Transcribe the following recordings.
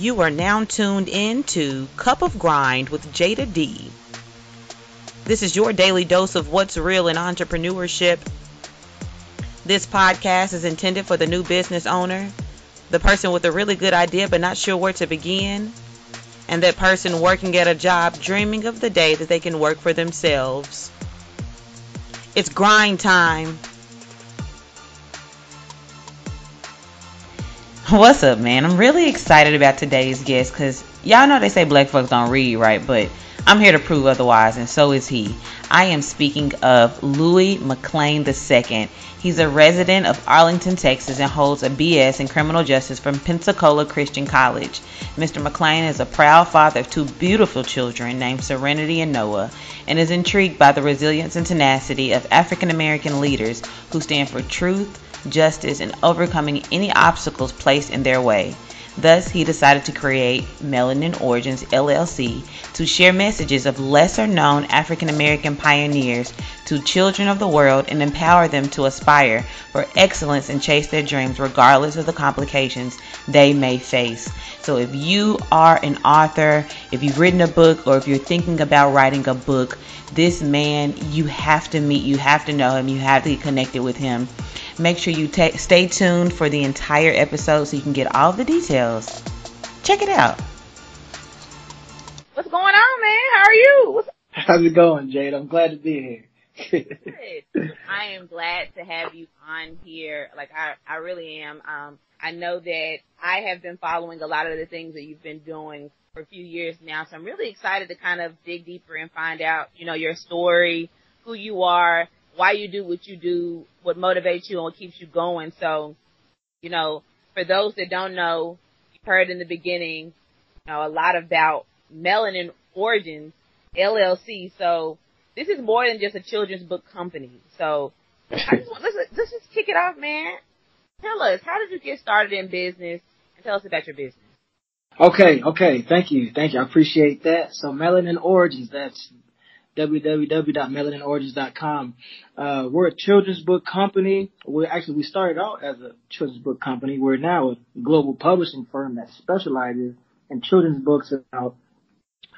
You are now tuned in to Cup of Grind with Jada D. This is your daily dose of what's real in entrepreneurship. This podcast is intended for the new business owner, the person with a really good idea but not sure where to begin, and that person working at a job dreaming of the day that they can work for themselves. It's grind time. What's up, man? I'm really excited about today's guest because y'all know they say black folks don't read, right? But I'm here to prove otherwise, and so is he. I am speaking of Louis McClain II. He's a resident of Arlington, Texas, and holds a BS in criminal justice from Pensacola Christian College. Mr. McClain is a proud father of two beautiful children named Serenity and Noah, and is intrigued by the resilience and tenacity of African American leaders who stand for truth justice, and overcoming any obstacles placed in their way. Thus, he decided to create Melanin Origins LLC to share messages of lesser known African American pioneers to children of the world and empower them to aspire for excellence and chase their dreams regardless of the complications they may face. So, if you are an author, if you've written a book, or if you're thinking about writing a book, this man, you have to meet, you have to know him, you have to get connected with him. Make sure you t- stay tuned for the entire episode so you can get all the details. Check it out. What's going on, man? How are you? What's- How's it going, Jade? I'm glad to be here. I am glad to have you on here. Like I, I really am. Um, I know that I have been following a lot of the things that you've been doing for a few years now. So I'm really excited to kind of dig deeper and find out, you know, your story, who you are, why you do what you do, what motivates you and what keeps you going. So, you know, for those that don't know, you heard in the beginning, you know, a lot about Melanin Origins LLC. So this is more than just a children's book company. So just let's, let's just kick it off, man. Tell us, how did you get started in business and tell us about your business? Okay, okay. Thank you. Thank you. I appreciate that. So Melanin Origins, that's www.melaninorigins.com. Uh, we're a children's book company. We're actually, we started out as a children's book company. We're now a global publishing firm that specializes in children's books about,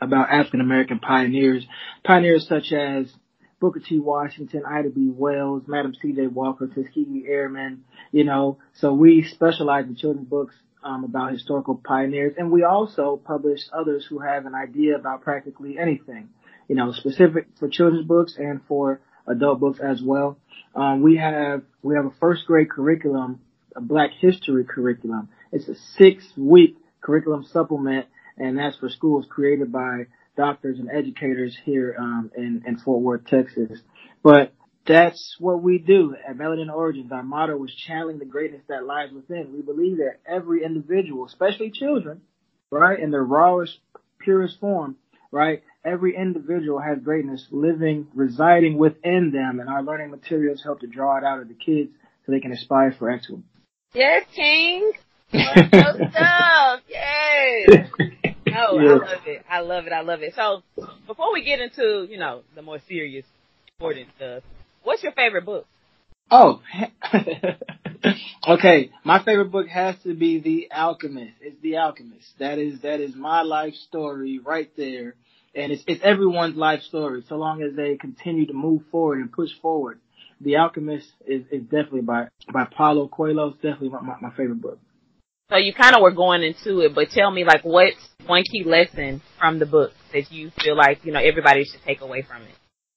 about African American pioneers. Pioneers such as Booker T. Washington, Ida B. Wells, Madam C.J. Walker, Tuskegee Airmen, you know. So we specialize in children's books um, about historical pioneers, and we also publish others who have an idea about practically anything you know, specific for children's books and for adult books as well. Um, we have we have a first grade curriculum, a Black History curriculum. It's a six week curriculum supplement, and that's for schools created by doctors and educators here um, in in Fort Worth, Texas. But that's what we do at Melanin Origins. Our motto is channeling the greatness that lies within. We believe that every individual, especially children, right, in their rawest, purest form, right, every individual has greatness living, residing within them, and our learning materials help to draw it out of the kids so they can aspire for excellence. Yes, King. stuff. Yes. No, oh, yeah. I love it. I love it. I love it. So, before we get into, you know, the more serious, important stuff, what's your favorite book? Oh, okay. My favorite book has to be The Alchemist. It's The Alchemist. That is that is my life story right there and it's, it's everyone's life story. So long as they continue to move forward and push forward, The Alchemist is, is definitely by by Paulo Coelho. It's definitely my, my, my favorite book. So you kind of were going into it, but tell me like what's one key lesson from the book that you feel like you know everybody should take away from it.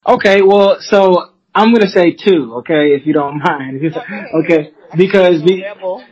Okay, well, so I'm gonna say two, okay, if you don't mind. Okay, okay. because the,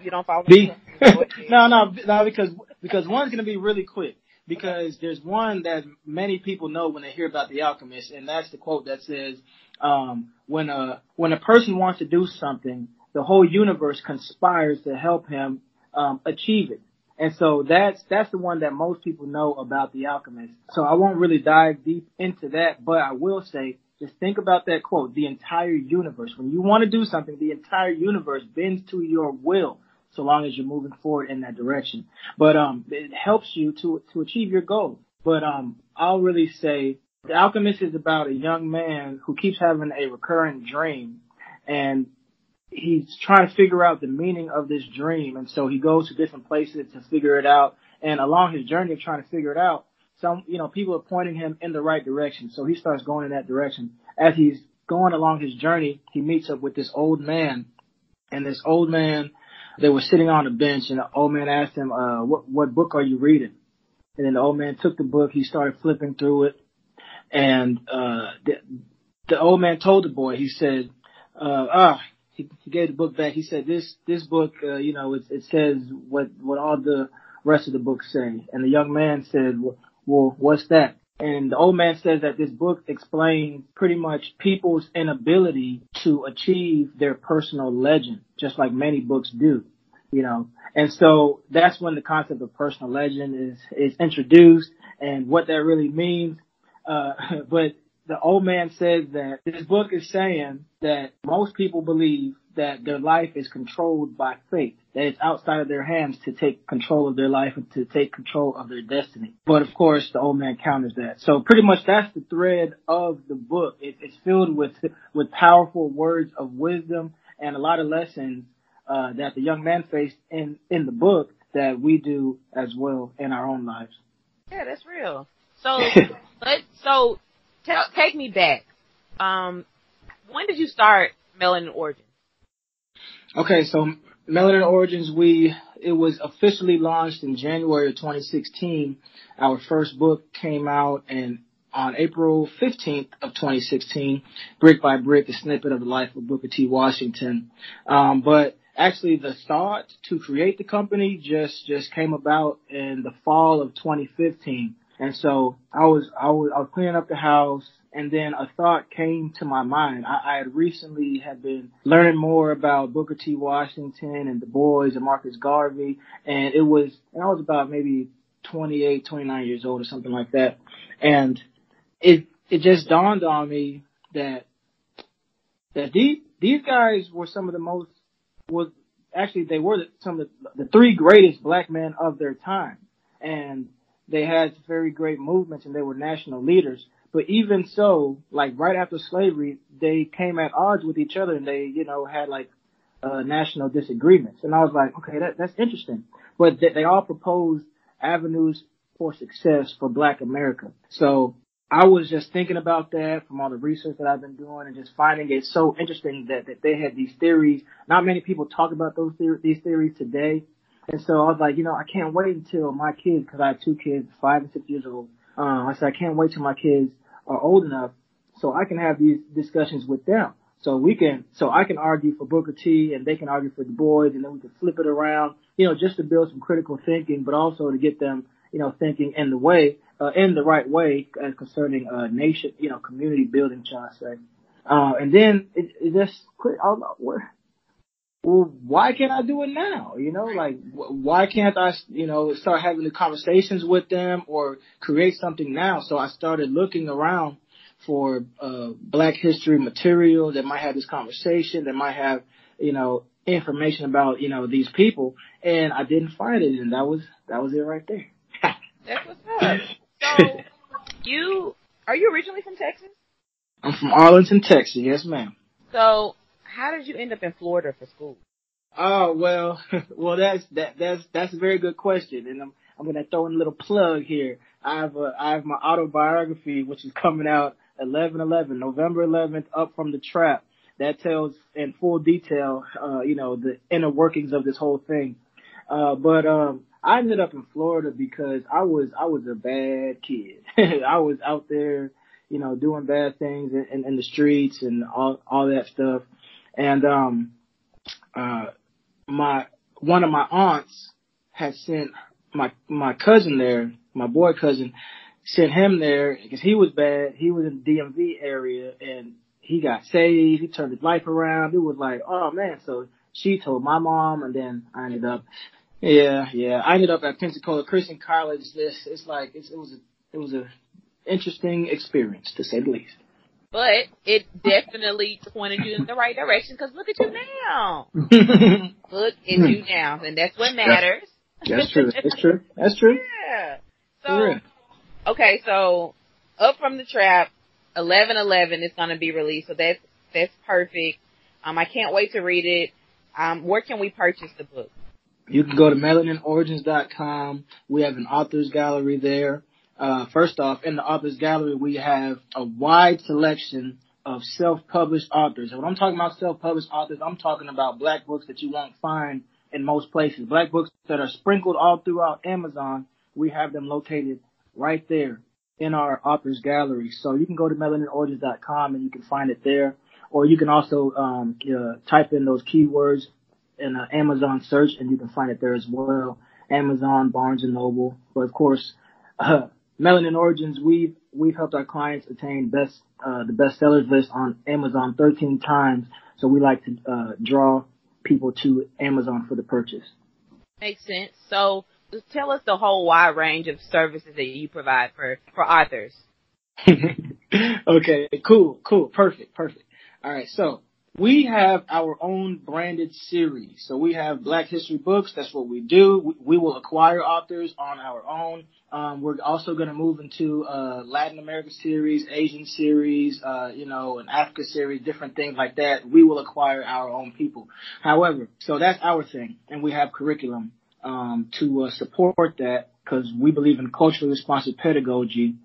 you don't follow the, no, no, no, because because one's gonna be really quick because there's one that many people know when they hear about the alchemist, and that's the quote that says, um, "When a when a person wants to do something, the whole universe conspires to help him um, achieve it." And so that's that's the one that most people know about the alchemist. So I won't really dive deep into that, but I will say just think about that quote, the entire universe. When you want to do something, the entire universe bends to your will so long as you're moving forward in that direction. But um, it helps you to to achieve your goal. But um, I'll really say the Alchemist is about a young man who keeps having a recurrent dream, and he's trying to figure out the meaning of this dream. And so he goes to different places to figure it out. And along his journey of trying to figure it out, some, you know, people are pointing him in the right direction. So he starts going in that direction. As he's going along his journey, he meets up with this old man. And this old man, they were sitting on a bench and the old man asked him, uh, what, what book are you reading? And then the old man took the book, he started flipping through it. And, uh, the, the old man told the boy, he said, uh, ah, he, he gave the book back. He said, this, this book, uh, you know, it, it says what, what all the rest of the books say. And the young man said, well, well, what's that? And the old man says that this book explains pretty much people's inability to achieve their personal legend, just like many books do, you know. And so that's when the concept of personal legend is, is introduced and what that really means. Uh, but the old man says that this book is saying that most people believe that their life is controlled by fate, that it's outside of their hands to take control of their life and to take control of their destiny. But of course, the old man counters that. So pretty much that's the thread of the book. It, it's filled with, with powerful words of wisdom and a lot of lessons, uh, that the young man faced in, in the book that we do as well in our own lives. Yeah, that's real. So, let, so tell, take me back. Um, when did you start Melanin Origins? Okay, so Melanin Origins, we it was officially launched in January of 2016. Our first book came out and on April 15th of 2016, Brick by Brick, a snippet of the life of Booker T. Washington. Um, but actually the thought to create the company just, just came about in the fall of 2015. And so I was, I was, I was cleaning up the house and then a thought came to my mind. I, I had recently had been learning more about Booker T. Washington and Du Bois and Marcus Garvey. And it was, and I was about maybe 28, 29 years old or something like that. And it, it just dawned on me that, that these, these guys were some of the most, was actually they were some of the, the three greatest black men of their time. And they had very great movements and they were national leaders. But even so, like right after slavery, they came at odds with each other and they, you know, had like uh, national disagreements. And I was like, okay, that, that's interesting. But they, they all proposed avenues for success for Black America. So I was just thinking about that from all the research that I've been doing and just finding it so interesting that, that they had these theories. Not many people talk about those theories, these theories today. And so I was like, you know, I can't wait until my kids, cause I have two kids, five and six years old. Uh, I said, I can't wait till my kids are old enough so I can have these discussions with them. So we can, so I can argue for Booker T and they can argue for Du Bois and then we can flip it around, you know, just to build some critical thinking, but also to get them, you know, thinking in the way, uh, in the right way uh, concerning, uh, nation, you know, community building, shall I say. Uh, and then it, it just, qu I'll what, well, why can't I do it now? You know, like, why can't I, you know, start having the conversations with them or create something now? So I started looking around for, uh, black history material that might have this conversation, that might have, you know, information about, you know, these people. And I didn't find it. And that was, that was it right there. That's what's up. So, you, are you originally from Texas? I'm from Arlington, Texas. Yes, ma'am. So, how did you end up in Florida for school? Oh well, well that's that that's that's a very good question, and I'm I'm gonna throw in a little plug here. I have a, I have my autobiography which is coming out 11/11, November 11th, up from the trap. That tells in full detail, uh, you know, the inner workings of this whole thing. Uh, but um, I ended up in Florida because I was I was a bad kid. I was out there, you know, doing bad things in, in, in the streets and all all that stuff. And um, uh, my one of my aunts had sent my my cousin there, my boy cousin, sent him there because he was bad. He was in the DMV area and he got saved. He turned his life around. It was like, oh man. So she told my mom, and then I ended up, yeah, yeah. I ended up at Pensacola Christian College. This, it's like it's, it was a, it was a interesting experience to say the least but it definitely pointed you in the right direction because look at you now. look at you now, and that's what matters. That's true. That's true. That's true. Yeah. So, okay, so up from the trap, eleven eleven is going to be released, so that's that's perfect. Um, I can't wait to read it. Um, where can we purchase the book? You can go to melaninorigins.com. We have an authors gallery there. Uh, first off, in the authors gallery, we have a wide selection of self-published authors. And when I'm talking about self-published authors, I'm talking about black books that you won't find in most places. Black books that are sprinkled all throughout Amazon. We have them located right there in our authors gallery. So you can go to melaninorigins.com and you can find it there. Or you can also um, uh, type in those keywords in an Amazon search and you can find it there as well. Amazon, Barnes and Noble. But of course, uh, Melanin Origins, we've, we've helped our clients attain best, uh, the best sellers list on Amazon 13 times. So we like to, uh, draw people to Amazon for the purchase. Makes sense. So tell us the whole wide range of services that you provide for, for authors. okay, cool, cool, perfect, perfect. All right, so we have our own branded series. So we have Black History books. That's what we do. We, will acquire authors on our own. Um, we're also going to move into uh, Latin America series, Asian series, uh, you know, an Africa series, different things like that. We will acquire our own people. However, so that's our thing, and we have curriculum um, to uh, support that because we believe in culturally responsive pedagogy.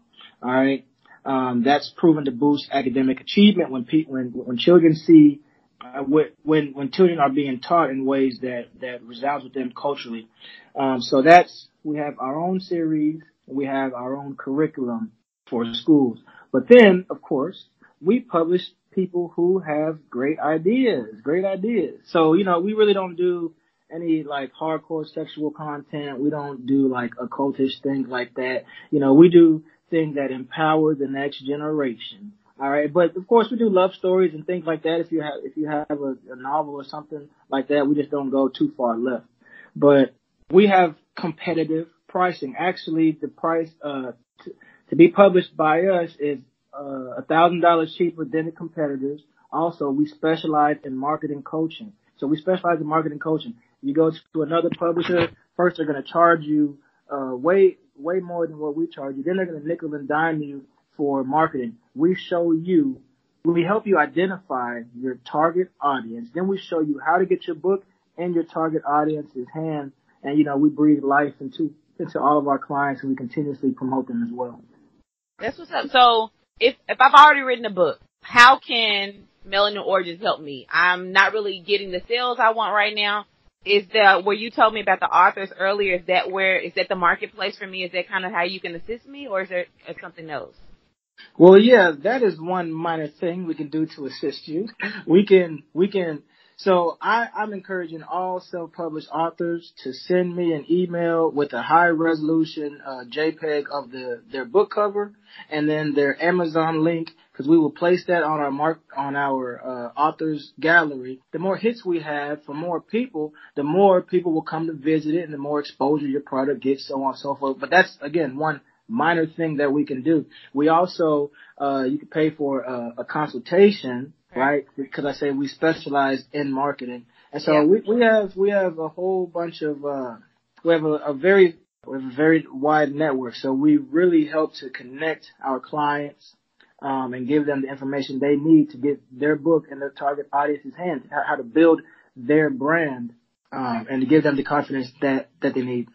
All right, um, that's proven to boost academic achievement when pe- when when children see uh, when when children are being taught in ways that that resounds with them culturally. Um, so that's we have our own series, we have our own curriculum for schools. But then, of course, we publish people who have great ideas, great ideas. So you know, we really don't do any like hardcore sexual content. We don't do like occultish things like that. You know, we do thing that empower the next generation. All right, but of course we do love stories and things like that. If you have if you have a, a novel or something like that, we just don't go too far left. But we have competitive pricing. Actually, the price uh, t- to be published by us is uh, a thousand dollars cheaper than the competitors. Also, we specialize in marketing coaching. So we specialize in marketing coaching. You go to another publisher, first they're going to charge you uh, way way more than what we charge you. They're going to nickel and dime you for marketing. We show you, we help you identify your target audience. Then we show you how to get your book in your target audience's hands. And you know, we breathe life into into all of our clients, and we continuously promote them as well. That's what's up. So if if I've already written a book, how can Melanin Origins help me? I'm not really getting the sales I want right now is the where you told me about the authors earlier? Is that where is that the marketplace for me? Is that kind of how you can assist me, or is there something else? Well, yeah, that is one minor thing we can do to assist you. We can we can so I, I'm encouraging all self-published authors to send me an email with a high resolution uh, JPEG of the their book cover and then their Amazon link because we will place that on our mark on our uh, authors gallery. The more hits we have for more people, the more people will come to visit it, and the more exposure your product gets, so on and so forth. But that's again one minor thing that we can do. We also uh, you can pay for uh, a consultation right? Because I say we specialize in marketing, and so yeah. we we have we have a whole bunch of uh, we have a, a very we have a very wide network. So we really help to connect our clients um, and give them the information they need to get their book in their target audience's hands, how to build their brand, um, and to give them the confidence that that they need.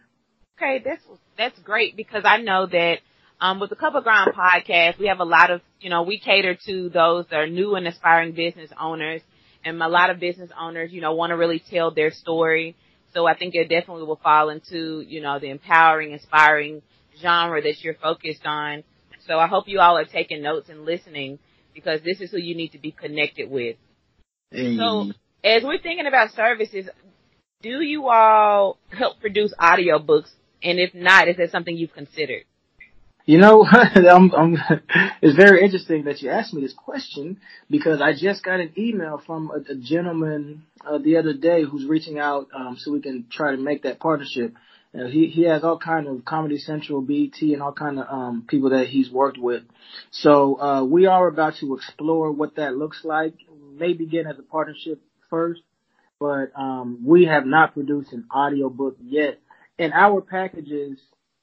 Okay, that's that's great because I know that um, with the Cup of Grind podcast, we have a lot of, you know, we cater to those that are new and aspiring business owners. And a lot of business owners, you know, want to really tell their story. So I think it definitely will fall into, you know, the empowering, inspiring genre that you're focused on. So I hope you all are taking notes and listening because this is who you need to be connected with. Hey. So as we're thinking about services, do you all help produce audiobooks? And if not, is that something you've considered? You know, I'm, I'm, it's very interesting that you asked me this question because I just got an email from a, a gentleman uh, the other day who's reaching out um, so we can try to make that partnership. Uh, he he has all kind of Comedy Central, BET, and all kind of um, people that he's worked with. So uh, we are about to explore what that looks like. Maybe begin as a partnership first, but um, we have not produced an audio book yet. And our packages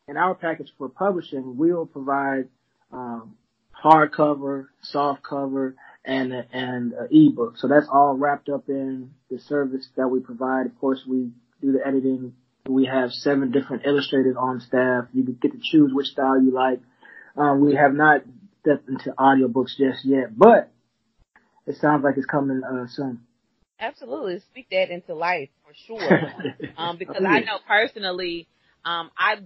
in our package for publishing, we'll provide um, hardcover, soft cover, and and uh, ebook. So that's all wrapped up in the service that we provide. Of course, we do the editing. We have seven different illustrators on staff. You get to choose which style you like. Um, we have not stepped into audiobooks just yet, but it sounds like it's coming uh, soon. Absolutely, speak that into life for sure. um, because I know personally, um, I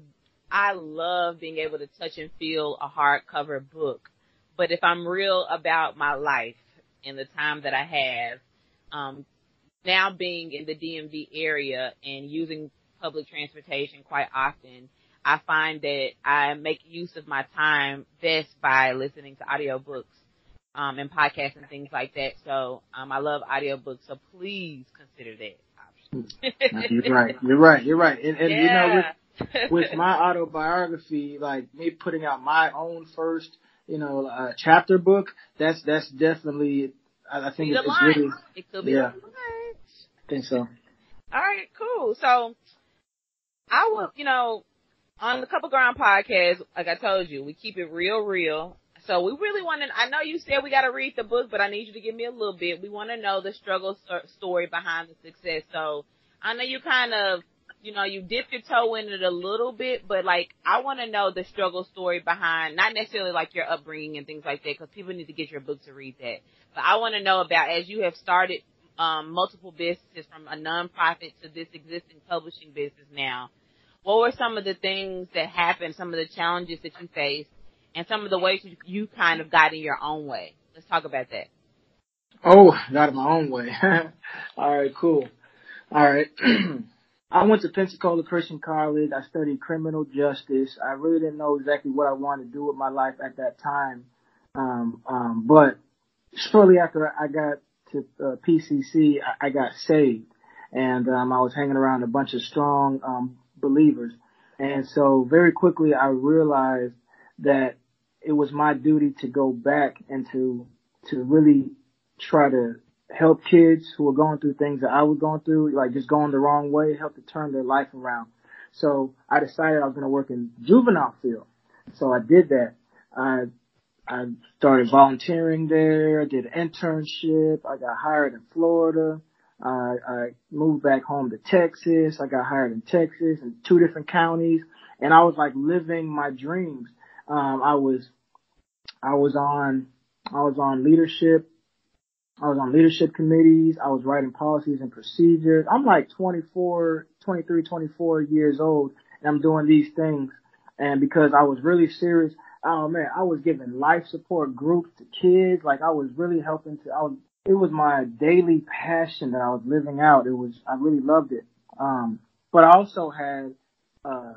I love being able to touch and feel a hardcover book. But if I'm real about my life and the time that I have, um, now being in the DMV area and using public transportation quite often, I find that I make use of my time best by listening to audiobooks um, and podcasts and things like that. So um, I love audiobooks. So please consider that option. you're right. You're right. You're right. And, and yeah. you know, with, my autobiography, like me putting out my own first, you know, uh, chapter book, that's that's definitely. I, I think it's, it's really. It could be yeah. I think so. All right, cool. So I will, you know, on the Cup of Grind podcast, like I told you, we keep it real, real. So we really want to, I know you said we got to read the book, but I need you to give me a little bit. We want to know the struggle story behind the success. So I know you kind of, you know, you dip your toe in it a little bit, but like, I want to know the struggle story behind, not necessarily like your upbringing and things like that, because people need to get your book to read that. But I want to know about as you have started, um, multiple businesses from a nonprofit to this existing publishing business now. What were some of the things that happened, some of the challenges that you faced, and some of the ways you, you kind of got in your own way. Let's talk about that. Oh, got in my own way. All right, cool. All right. I went to Pensacola Christian College. I studied criminal justice. I really didn't know exactly what I wanted to do with my life at that time. Um, um, but shortly after I got to uh, PCC, I, I got saved, and um, I was hanging around a bunch of strong um, believers. And so very quickly, I realized that it was my duty to go back and to to really try to help kids who were going through things that I was going through, like just going the wrong way, help to turn their life around. So I decided I was going to work in juvenile field. So I did that. I I started volunteering there. I did an internship. I got hired in Florida. I, I moved back home to Texas. I got hired in Texas in two different counties, and I was like living my dreams. Um, I was, I was on, I was on leadership. I was on leadership committees. I was writing policies and procedures. I'm like 24, 23, 24 years old and I'm doing these things. And because I was really serious, oh man, I was giving life support groups to kids. Like I was really helping to, I was, it was my daily passion that I was living out. It was, I really loved it. Um, but I also had, uh,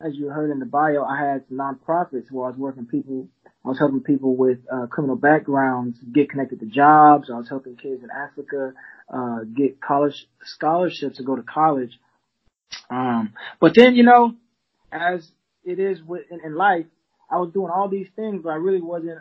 as you heard in the bio, I had nonprofits where I was working people, I was helping people with uh, criminal backgrounds get connected to jobs. I was helping kids in Africa uh, get college scholarships to go to college. Um, but then, you know, as it is in, in life, I was doing all these things, but I really wasn't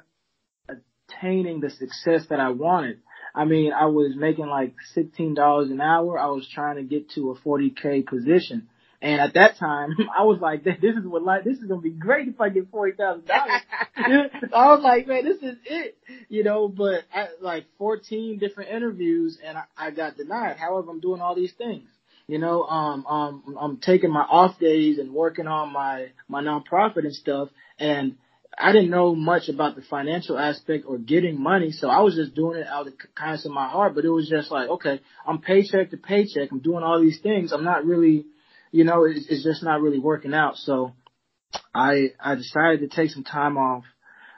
attaining the success that I wanted. I mean, I was making like $16 an hour. I was trying to get to a 40k position. And at that time, I was like, this is what life, this is going to be great if I get $40,000. I was like, man, this is it, you know, but at like 14 different interviews and I, I got denied. However, I'm doing all these things. You know, um, um, I'm taking my off days and working on my, my nonprofit and stuff. And I didn't know much about the financial aspect or getting money, so I was just doing it out of the kindness of my heart. But it was just like, okay, I'm paycheck to paycheck. I'm doing all these things. I'm not really you know, it's, it's just not really working out. So I, I decided to take some time off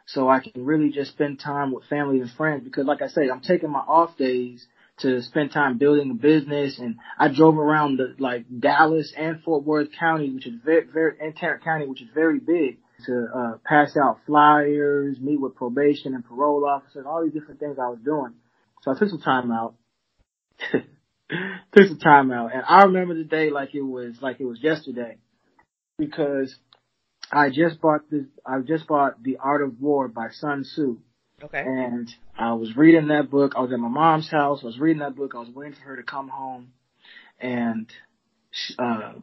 so I can really just spend time with family and friends because like I say, I'm taking my off days to spend time building a business and I drove around the like Dallas and Fort Worth County, which is very, very, and Tarrant County, which is very big to, uh, pass out flyers, meet with probation and parole officers, all these different things I was doing. So I took some time out. took some time out, and I remember the day like it was like it was yesterday, because I just bought this. I just bought The Art of War by Sun Tzu. Okay. And I was reading that book. I was at my mom's house. I was reading that book. I was waiting for her to come home, and uh,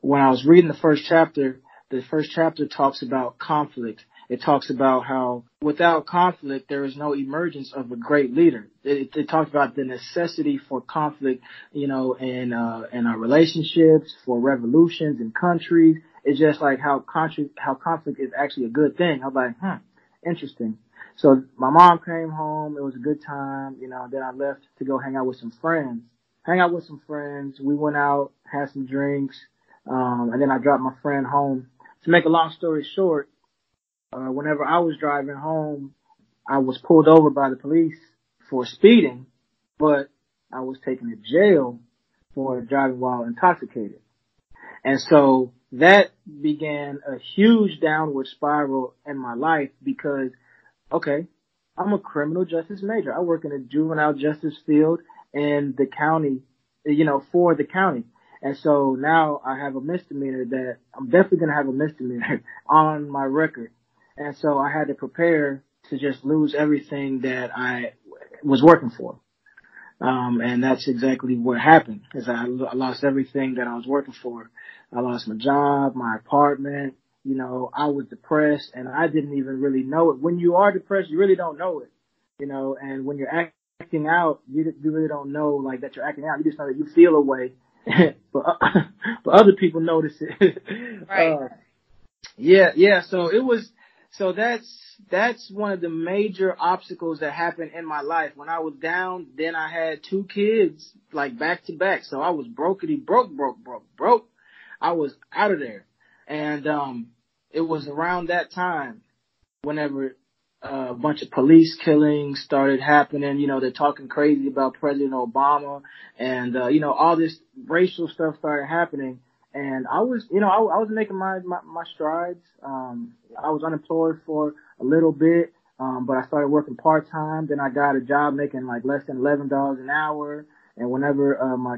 when I was reading the first chapter, the first chapter talks about conflict it talks about how without conflict, there is no emergence of a great leader. It, it talks about the necessity for conflict, you know, in, uh, in our relationships, for revolutions in countries. It's just like how country, how conflict is actually a good thing. I'm like, hmm, interesting. So my mom came home. It was a good time, you know, then I left to go hang out with some friends. Hang out with some friends. We went out, had some drinks, um, and then I dropped my friend home. To make a long story short, uh, whenever I was driving home, I was pulled over by the police for speeding, but I was taken to jail for driving while intoxicated. And so that began a huge downward spiral in my life because, okay, I'm a criminal justice major. I work in a juvenile justice field in the county, you know, for the county. And so now I have a misdemeanor that I'm definitely going to have a misdemeanor on my record. And so I had to prepare to just lose everything that I was working for. Um, and that's exactly what happened is I, I lost everything that I was working for. I lost my job, my apartment, you know, I was depressed and I didn't even really know it. When you are depressed, you really don't know it, you know, and when you're acting out, you, you really don't know like that you're acting out. You just know that you feel a way, but, but other people notice it. right. Uh, yeah, yeah. So it was, so that's that's one of the major obstacles that happened in my life. When I was down, then I had two kids like back to back. So I was brokety broke, broke, broke, broke. I was out of there. And um it was around that time whenever uh, a bunch of police killings started happening. You know, they're talking crazy about President Obama and, uh, you know, all this racial stuff started happening. And I was, you know, I, I was making my, my, my strides. Um, I was unemployed for a little bit. Um, but I started working part time. Then I got a job making like less than eleven dollars an hour. And whenever uh, my,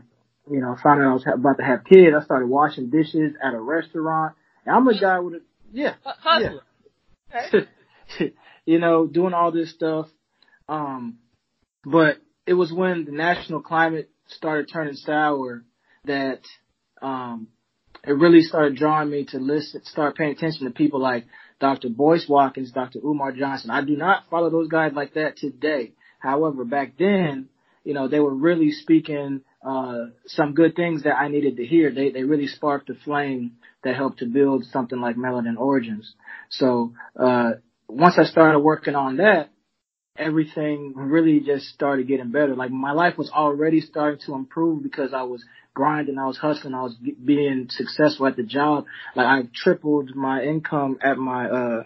you know, I found out I was about to have kids, I started washing dishes at a restaurant. And I'm a guy with a yeah, hustler. Yeah. Okay. you know, doing all this stuff. Um, but it was when the national climate started turning sour that um, it really started drawing me to listen, start paying attention to people like Dr. Boyce Watkins, Dr. Umar Johnson. I do not follow those guys like that today. However, back then, you know, they were really speaking uh, some good things that I needed to hear. They they really sparked a flame that helped to build something like Melanin Origins. So uh, once I started working on that, everything really just started getting better. Like my life was already starting to improve because I was grinding, I was hustling, I was being successful at the job. Like I tripled my income at my uh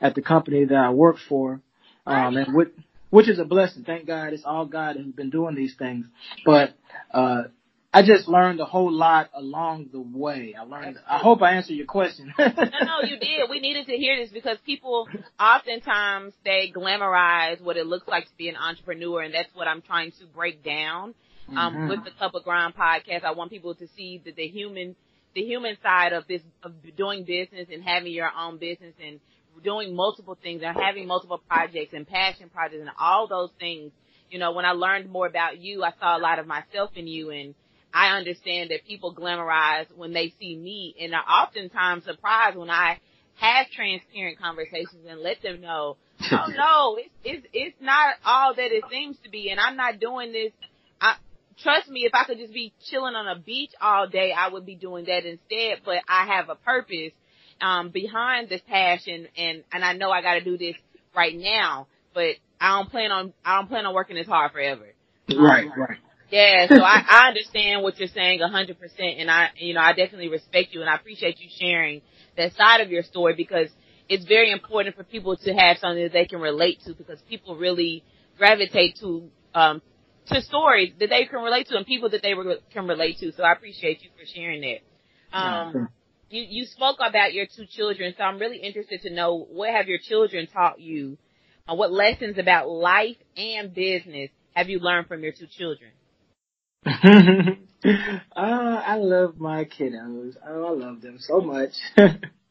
at the company that I worked for. Um and with which is a blessing. Thank God it's all God who's been doing these things. But uh I just learned a whole lot along the way. I learned. I hope I answered your question. no, no, you did. We needed to hear this because people oftentimes they glamorize what it looks like to be an entrepreneur, and that's what I'm trying to break down. Um, mm-hmm. with the Cup of Grind podcast, I want people to see that the human, the human side of this, of doing business and having your own business and doing multiple things and having multiple projects and passion projects and all those things. You know, when I learned more about you, I saw a lot of myself in you and I understand that people glamorize when they see me and are oftentimes surprised when I have transparent conversations and let them know, oh no, it's, it's, it's not all that it seems to be and I'm not doing this. Trust me, if I could just be chilling on a beach all day, I would be doing that instead, but I have a purpose, um, behind this passion and, and I know I gotta do this right now, but I don't plan on, I don't plan on working this hard forever. Right, um, right. Yeah, so I, I understand what you're saying a hundred percent and I, you know, I definitely respect you and I appreciate you sharing that side of your story because it's very important for people to have something that they can relate to because people really gravitate to, um, to stories that they can relate to and people that they re- can relate to. So I appreciate you for sharing that. Um, you, you spoke about your two children, so I'm really interested to know what have your children taught you? Uh, what lessons about life and business have you learned from your two children? uh, I love my kiddos. Oh, I love them so much.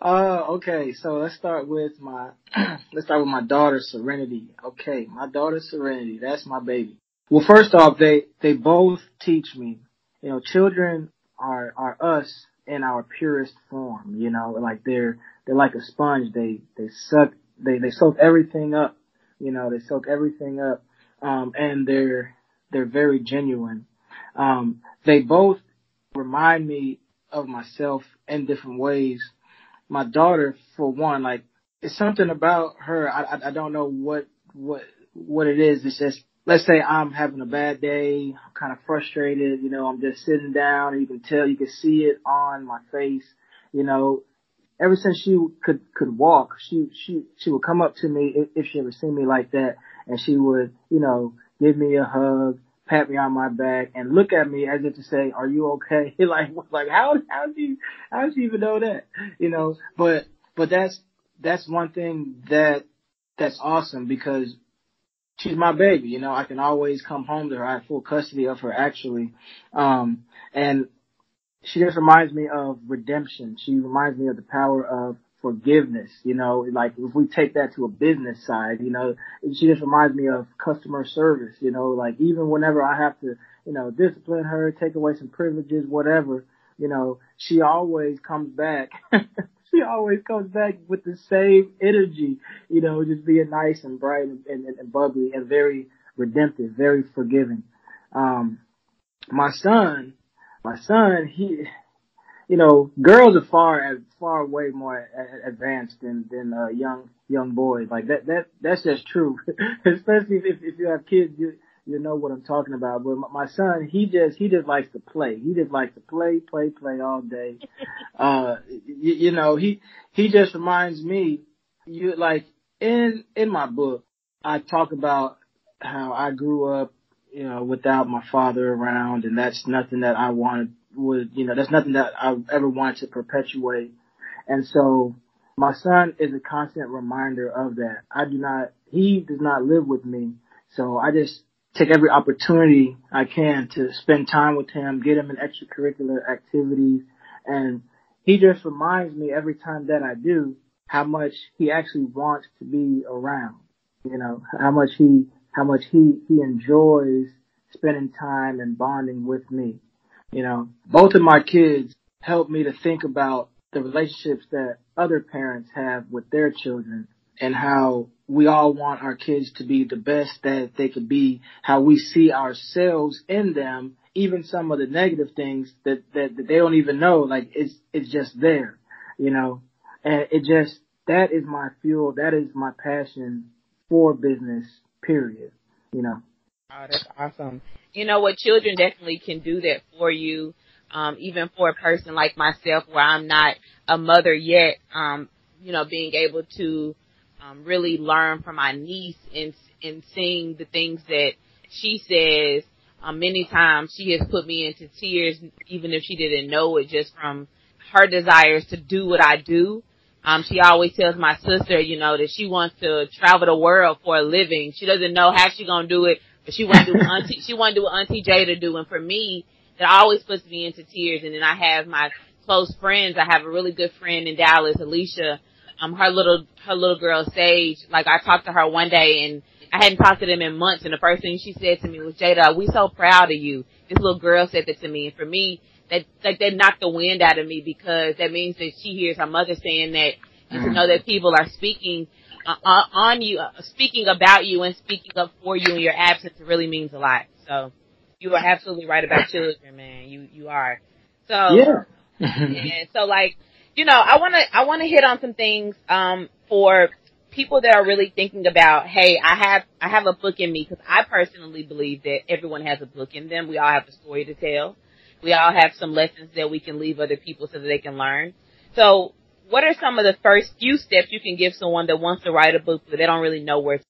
uh, okay, so let's start with my let's start with my daughter Serenity. Okay, my daughter Serenity, that's my baby. Well, first off, they they both teach me. You know, children are are us in our purest form. You know, like they're they're like a sponge. They they suck they they soak everything up. You know, they soak everything up, um, and they're they're very genuine. Um, they both remind me of myself in different ways. My daughter, for one, like it's something about her. I, I, I don't know what what what it is. It's just let's say I'm having a bad day, I'm kind of frustrated. You know, I'm just sitting down, and you can tell, you can see it on my face. You know, ever since she could could walk, she she she would come up to me if, if she ever seen me like that, and she would you know give me a hug, pat me on my back, and look at me as if to say, "Are you okay?" like like how how do you how does she even know that? You know, but but that's that's one thing that that's awesome because she's my baby. You know, I can always come home to her. I have full custody of her actually, um, and she just reminds me of redemption. She reminds me of the power of forgiveness. You know, like if we take that to a business side, you know, she just reminds me of customer service. You know, like even whenever I have to, you know, discipline her, take away some privileges, whatever, you know, she always comes back. she always comes back with the same energy, you know, just being nice and bright and, and, and bubbly and very redemptive, very forgiving. Um, my son, my son, he, you know, girls are far, far way more advanced than than uh, young young boys. Like that, that that's just true. Especially if if you have kids, you you know what I'm talking about. But my son, he just he just likes to play. He just likes to play, play, play all day. uh, you, you know, he he just reminds me, you like in in my book, I talk about how I grew up you know, without my father around, and that's nothing that I wanted would, you know, that's nothing that I ever wanted to perpetuate. And so my son is a constant reminder of that. I do not, he does not live with me. So I just take every opportunity I can to spend time with him, get him in extracurricular activities. And he just reminds me every time that I do how much he actually wants to be around. You know, how much he how much he, he enjoys spending time and bonding with me. You know, both of my kids help me to think about the relationships that other parents have with their children and how we all want our kids to be the best that they could be, how we see ourselves in them, even some of the negative things that, that, that they don't even know, like it's, it's just there, you know, and it just, that is my fuel. That is my passion for business period. You know. Oh, that's awesome. You know what? Children definitely can do that for you. Um, even for a person like myself, where I'm not a mother yet, um, you know, being able to um, really learn from my niece and and seeing the things that she says. Um, many times she has put me into tears, even if she didn't know it, just from her desires to do what I do um, she always tells my sister, you know, that she wants to travel the world for a living. She doesn't know how she's gonna do it, she want to do what Auntie, she want to do what Auntie Jada do. And for me, that always puts me into tears. And then I have my close friends. I have a really good friend in Dallas, Alicia. Um, her little, her little girl Sage. Like I talked to her one day and I hadn't talked to them in months. And the first thing she said to me was, Jada, we so proud of you. This little girl said that to me. And for me, that like that knocked the wind out of me because that means that she hears her mother saying that and to know that people are speaking uh, uh, on you, uh, speaking about you and speaking up for you in your absence it really means a lot. So you are absolutely right about children, man. You you are. So yeah. yeah. So like, you know, I wanna I wanna hit on some things um for people that are really thinking about, hey, I have I have a book in me because I personally believe that everyone has a book in them. We all have a story to tell. We all have some lessons that we can leave other people so that they can learn. So, what are some of the first few steps you can give someone that wants to write a book but they don't really know where? To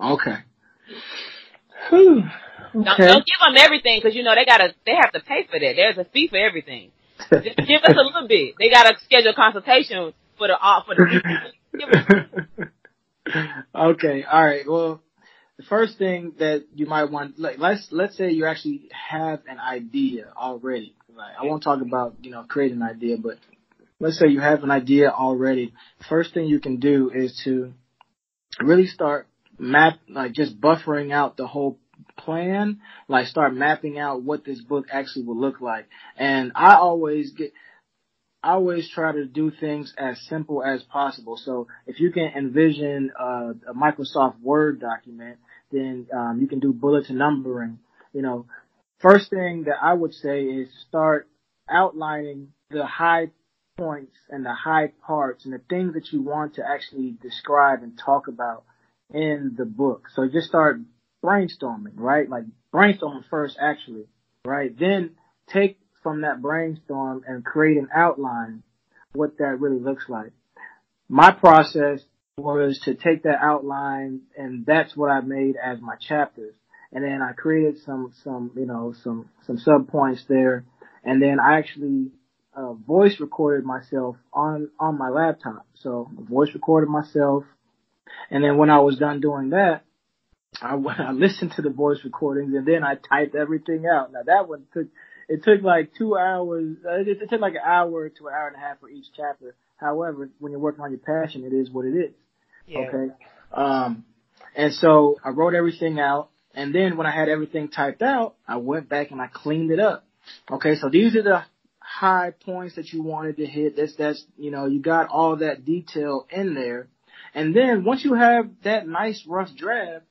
okay. Whew. Okay. Don't, don't give them everything because you know they gotta they have to pay for that. There's a fee for everything. Just give us a little bit. They gotta schedule consultation for the uh, for the. okay. All right. Well, the first thing that you might want, like, let's let's say you actually have an idea already. Like, I won't talk about you know creating an idea, but let's say you have an idea already. First thing you can do is to really start map, like just buffering out the whole plan, like start mapping out what this book actually will look like. And I always get, I always try to do things as simple as possible. So if you can envision a Microsoft Word document, then um, you can do bullet numbering. You know, first thing that I would say is start outlining the high points and the high parts and the things that you want to actually describe and talk about in the book. So just start brainstorming, right? Like brainstorming first actually, right? Then take from that brainstorm and create an outline what that really looks like. My process was to take that outline and that's what I made as my chapters. And then I created some, some, you know, some, some sub points there. And then I actually uh, voice recorded myself on on my laptop. So I voice recorded myself, and then when I was done doing that, I, I listened to the voice recordings and then I typed everything out. Now that one took it took like two hours. Uh, it, it took like an hour to an hour and a half for each chapter. However, when you're working on your passion, it is what it is. Yeah. Okay. Um, and so I wrote everything out, and then when I had everything typed out, I went back and I cleaned it up. Okay, so these are the high points that you wanted to hit. That's that's you know you got all that detail in there, and then once you have that nice rough draft,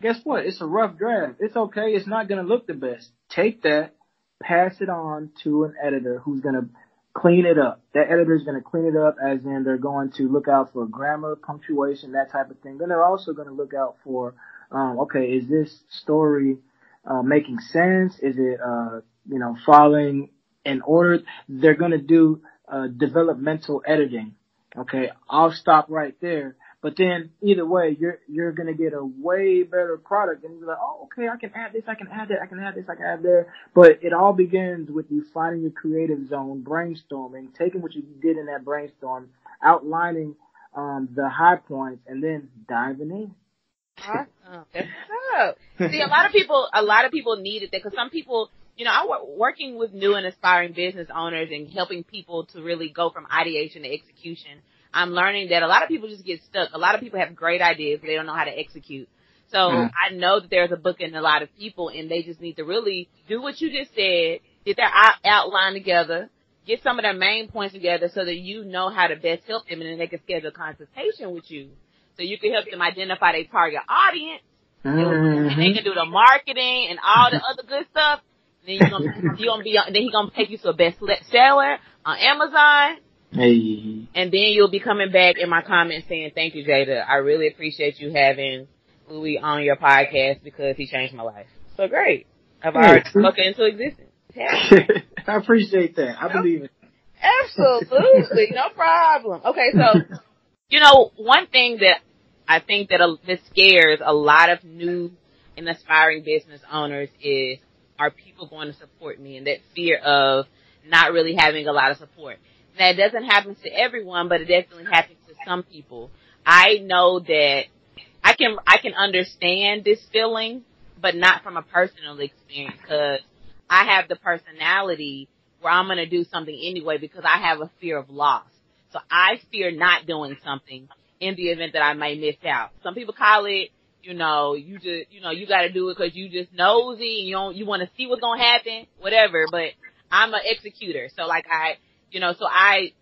guess what? It's a rough draft. It's okay. It's not gonna look the best. Take that, pass it on to an editor who's gonna clean it up. That editor is going to clean it up as in they're going to look out for grammar, punctuation, that type of thing. Then they're also going to look out for, um, okay, is this story uh, making sense? Is it, uh, you know, following in order, they're going to do uh, developmental editing. Okay, I'll stop right there. But then either way, you're you're gonna get a way better product, and you're like, oh, okay, I can add this, I can add that, I can add this, I can add there. But it all begins with you finding your creative zone, brainstorming, taking what you did in that brainstorm, outlining um, the high points, and then diving in. Awesome. See, a lot of people, a lot of people need it because some people you know, I work working with new and aspiring business owners and helping people to really go from ideation to execution. I'm learning that a lot of people just get stuck. A lot of people have great ideas, but they don't know how to execute. So mm. I know that there's a book in a lot of people and they just need to really do what you just said, get their outline together, get some of their main points together so that you know how to best help them and then they can schedule a consultation with you. So you can help them identify their target audience mm-hmm. and they can do the marketing and all the other good stuff then you gonna you gonna be then he gonna take you to a best seller on Amazon. Hey. And then you'll be coming back in my comments saying, "Thank you, Jada. I really appreciate you having Louis on your podcast because he changed my life." So great. I've already spoken into existence. I appreciate that. I believe it. Absolutely, no problem. Okay, so you know one thing that I think that that scares a lot of new and aspiring business owners is are people going to support me? And that fear of not really having a lot of support. That doesn't happen to everyone, but it definitely happens to some people. I know that I can, I can understand this feeling, but not from a personal experience because I have the personality where I'm going to do something anyway because I have a fear of loss. So I fear not doing something in the event that I may miss out. Some people call it you know, you just, you know, you got to do it because you just nosy and you don't, you want to see what's gonna happen, whatever. But I'm an executor, so like I, you know, so I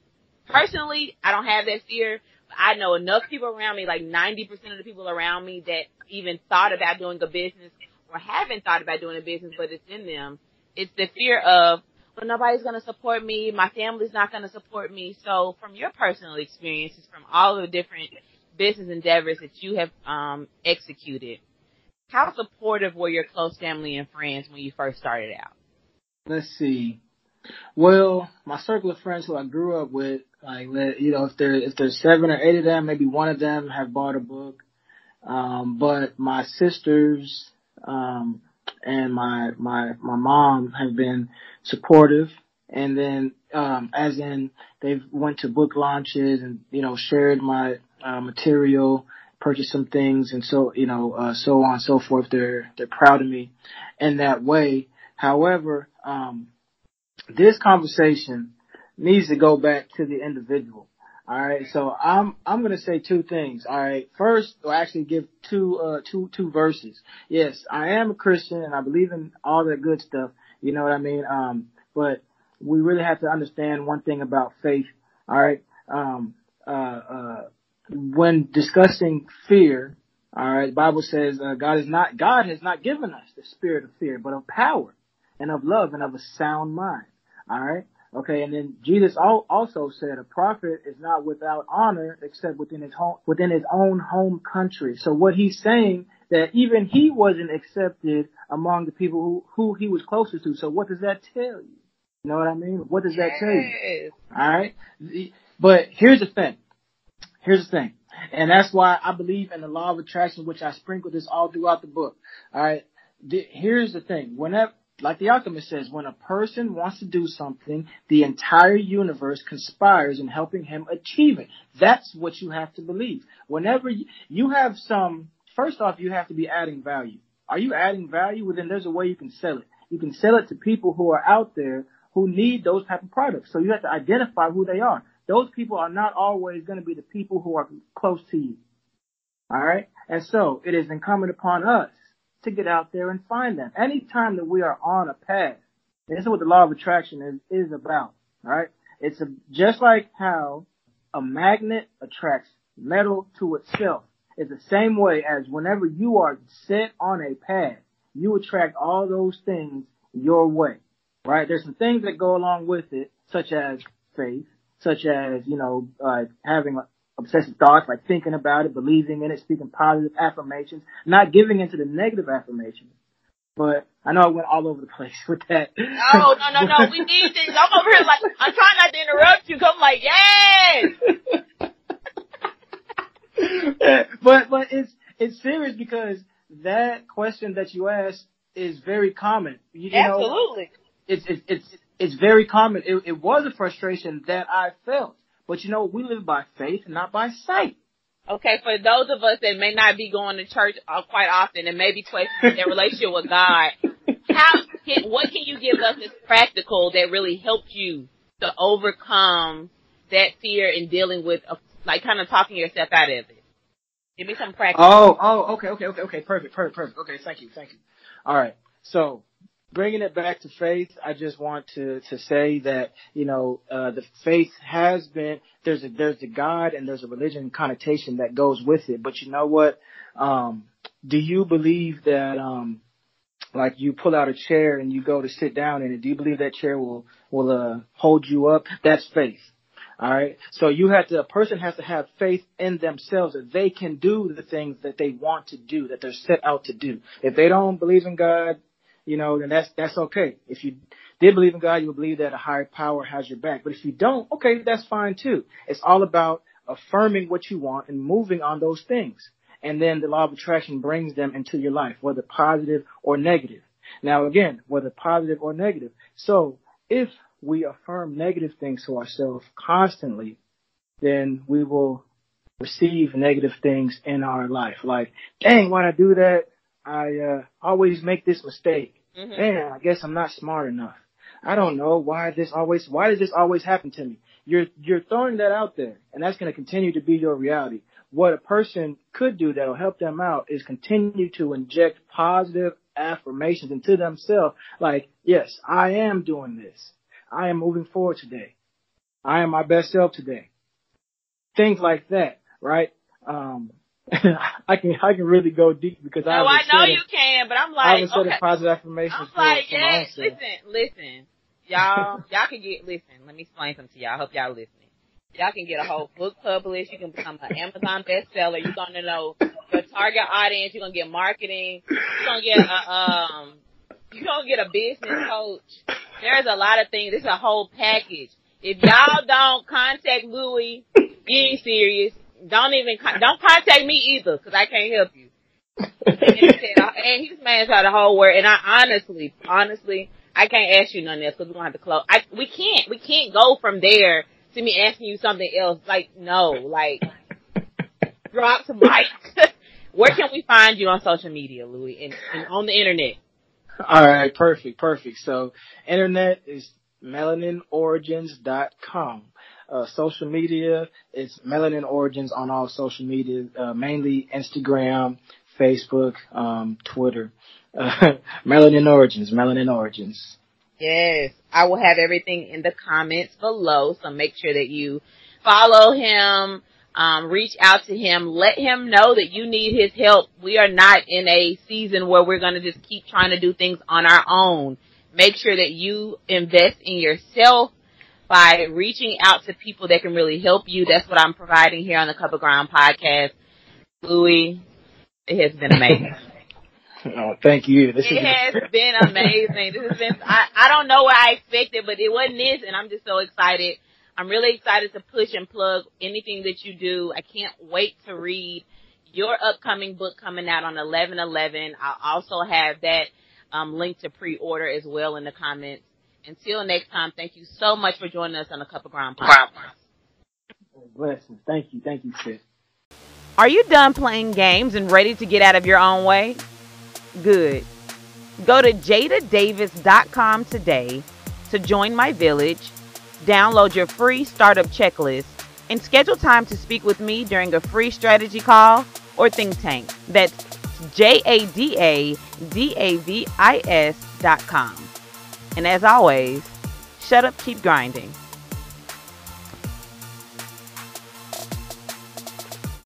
personally, I don't have that fear. But I know enough people around me, like 90% of the people around me that even thought about doing a business or haven't thought about doing a business, but it's in them. It's the fear of, well, nobody's going to support me. My family's not going to support me. So from your personal experiences, from all the different business endeavors that you have um, executed, how supportive were your close family and friends when you first started out? Let's see. Well, my circle of friends who I grew up with, like you know, if there if there's seven or eight of them, maybe one of them have bought a book. Um, but my sisters um, and my my my mom have been supportive, and then um, as in they've went to book launches and you know shared my uh, material, purchase some things, and so you know, uh, so on and so forth. They're they're proud of me in that way. However, um, this conversation needs to go back to the individual. All right, so I'm I'm gonna say two things. All right, first, I'll actually give two uh two two verses. Yes, I am a Christian and I believe in all that good stuff. You know what I mean? Um, but we really have to understand one thing about faith. All right, um, uh, uh, when discussing fear, all right, the Bible says uh, God is not God has not given us the spirit of fear, but of power and of love and of a sound mind. All right. Okay, and then Jesus also said a prophet is not without honor except within his home, within his own home country. So what he's saying that even he wasn't accepted among the people who, who he was closest to. So what does that tell you? You know what I mean? What does that tell you? Alright? But here's the thing. Here's the thing. And that's why I believe in the law of attraction, which I sprinkle this all throughout the book. Alright? Here's the thing. Whenever, like the alchemist says, when a person wants to do something, the entire universe conspires in helping him achieve it. That's what you have to believe. Whenever you, you have some, first off, you have to be adding value. Are you adding value? Well, then there's a way you can sell it. You can sell it to people who are out there who need those type of products. So you have to identify who they are. Those people are not always going to be the people who are close to you. All right. And so it is incumbent upon us to get out there and find them. Anytime that we are on a path, this is what the law of attraction is, is about, right? It's a, just like how a magnet attracts metal to itself. It's the same way as whenever you are set on a path, you attract all those things your way, right? There's some things that go along with it, such as faith, such as, you know, uh, having obsessive thoughts, like thinking about it, believing in it, speaking positive affirmations, not giving into the negative affirmations. But I know I went all over the place with that. No, no, no, no. We need things. I'm over here like I'm trying not to interrupt you. Cause I'm like, yes. but but it's it's serious because that question that you asked is very common. You, you Absolutely. Know, it's it's it's it's very common. It, it was a frustration that I felt but you know, we live by faith, not by sight. Okay, for those of us that may not be going to church uh, quite often and maybe questioning their relationship with God, how can, what can you give us as practical that really helped you to overcome that fear in dealing with, a, like, kind of talking yourself out of it? Give me some practice. Oh, oh, okay, okay, okay, okay, perfect, perfect, perfect. Okay, thank you, thank you. All right, so bringing it back to faith, I just want to to say that you know uh, the faith has been there's a there's a God and there's a religion connotation that goes with it. But you know what? Um, do you believe that um, like you pull out a chair and you go to sit down in it? Do you believe that chair will will uh, hold you up? That's faith. All right. So you have to, a person has to have faith in themselves that they can do the things that they want to do, that they're set out to do. If they don't believe in God, you know, then that's that's okay. If you did believe in God, you would believe that a higher power has your back. But if you don't, okay, that's fine too. It's all about affirming what you want and moving on those things. And then the law of attraction brings them into your life, whether positive or negative. Now again, whether positive or negative. So if we affirm negative things to ourselves constantly, then we will receive negative things in our life. Like, dang, why'd I do that? I uh, always make this mistake. Mm-hmm. Man, I guess I'm not smart enough. I don't know why this always why does this always happen to me? You're you're throwing that out there and that's going to continue to be your reality. What a person could do that'll help them out is continue to inject positive affirmations into themselves like, yes, I am doing this. I am moving forward today. I am my best self today. Things like that, right? Um, I can I can really go deep because no, I, I know you can, but I'm like, I okay. positive affirmations. I'm like, yeah, listen, listen, y'all, y'all can get listen. Let me explain something to y'all. I hope y'all listening. Y'all can get a whole book published. You can become an Amazon bestseller. You're gonna know your target audience. You're gonna get marketing. You're gonna get a um. You're gonna get a business coach. There's a lot of things. It's a whole package. If y'all don't contact Louis, ain't serious don't even don't contact me either because I can't help you. and, he said, and he's managed out the whole world. And I honestly, honestly, I can't ask you none else because we're gonna have to close. I we can't we can't go from there to me asking you something else. Like no, like drop some mic. Where can we find you on social media, Louis, and, and on the internet? All right, perfect, perfect. So, internet is melaninorigins.com. uh, social media. It's Melanin Origins on all social media, uh, mainly Instagram, Facebook, um, Twitter. Uh, Melanin Origins, Melanin Origins. Yes, I will have everything in the comments below, so make sure that you follow him, um, reach out to him, let him know that you need his help. We are not in a season where we're going to just keep trying to do things on our own. Make sure that you invest in yourself by reaching out to people that can really help you. That's what I'm providing here on the Cup of Grind podcast. Louis, it has been amazing. oh, thank you. This it has been amazing. This has been, I, I don't know what I expected, but it wasn't this, and I'm just so excited. I'm really excited to push and plug anything that you do. I can't wait to read your upcoming book coming out on 11-11. I'll also have that um, link to pre-order as well in the comments. Until next time, thank you so much for joining us on a Cup of Grind podcast. Blessings. Thank you. Thank you, sis. Are you done playing games and ready to get out of your own way? Good. Go to jadadavis.com today to join my village, download your free startup checklist, and schedule time to speak with me during a free strategy call or think tank. That's J A D A D A V I S dot com. And as always, shut up, keep grinding.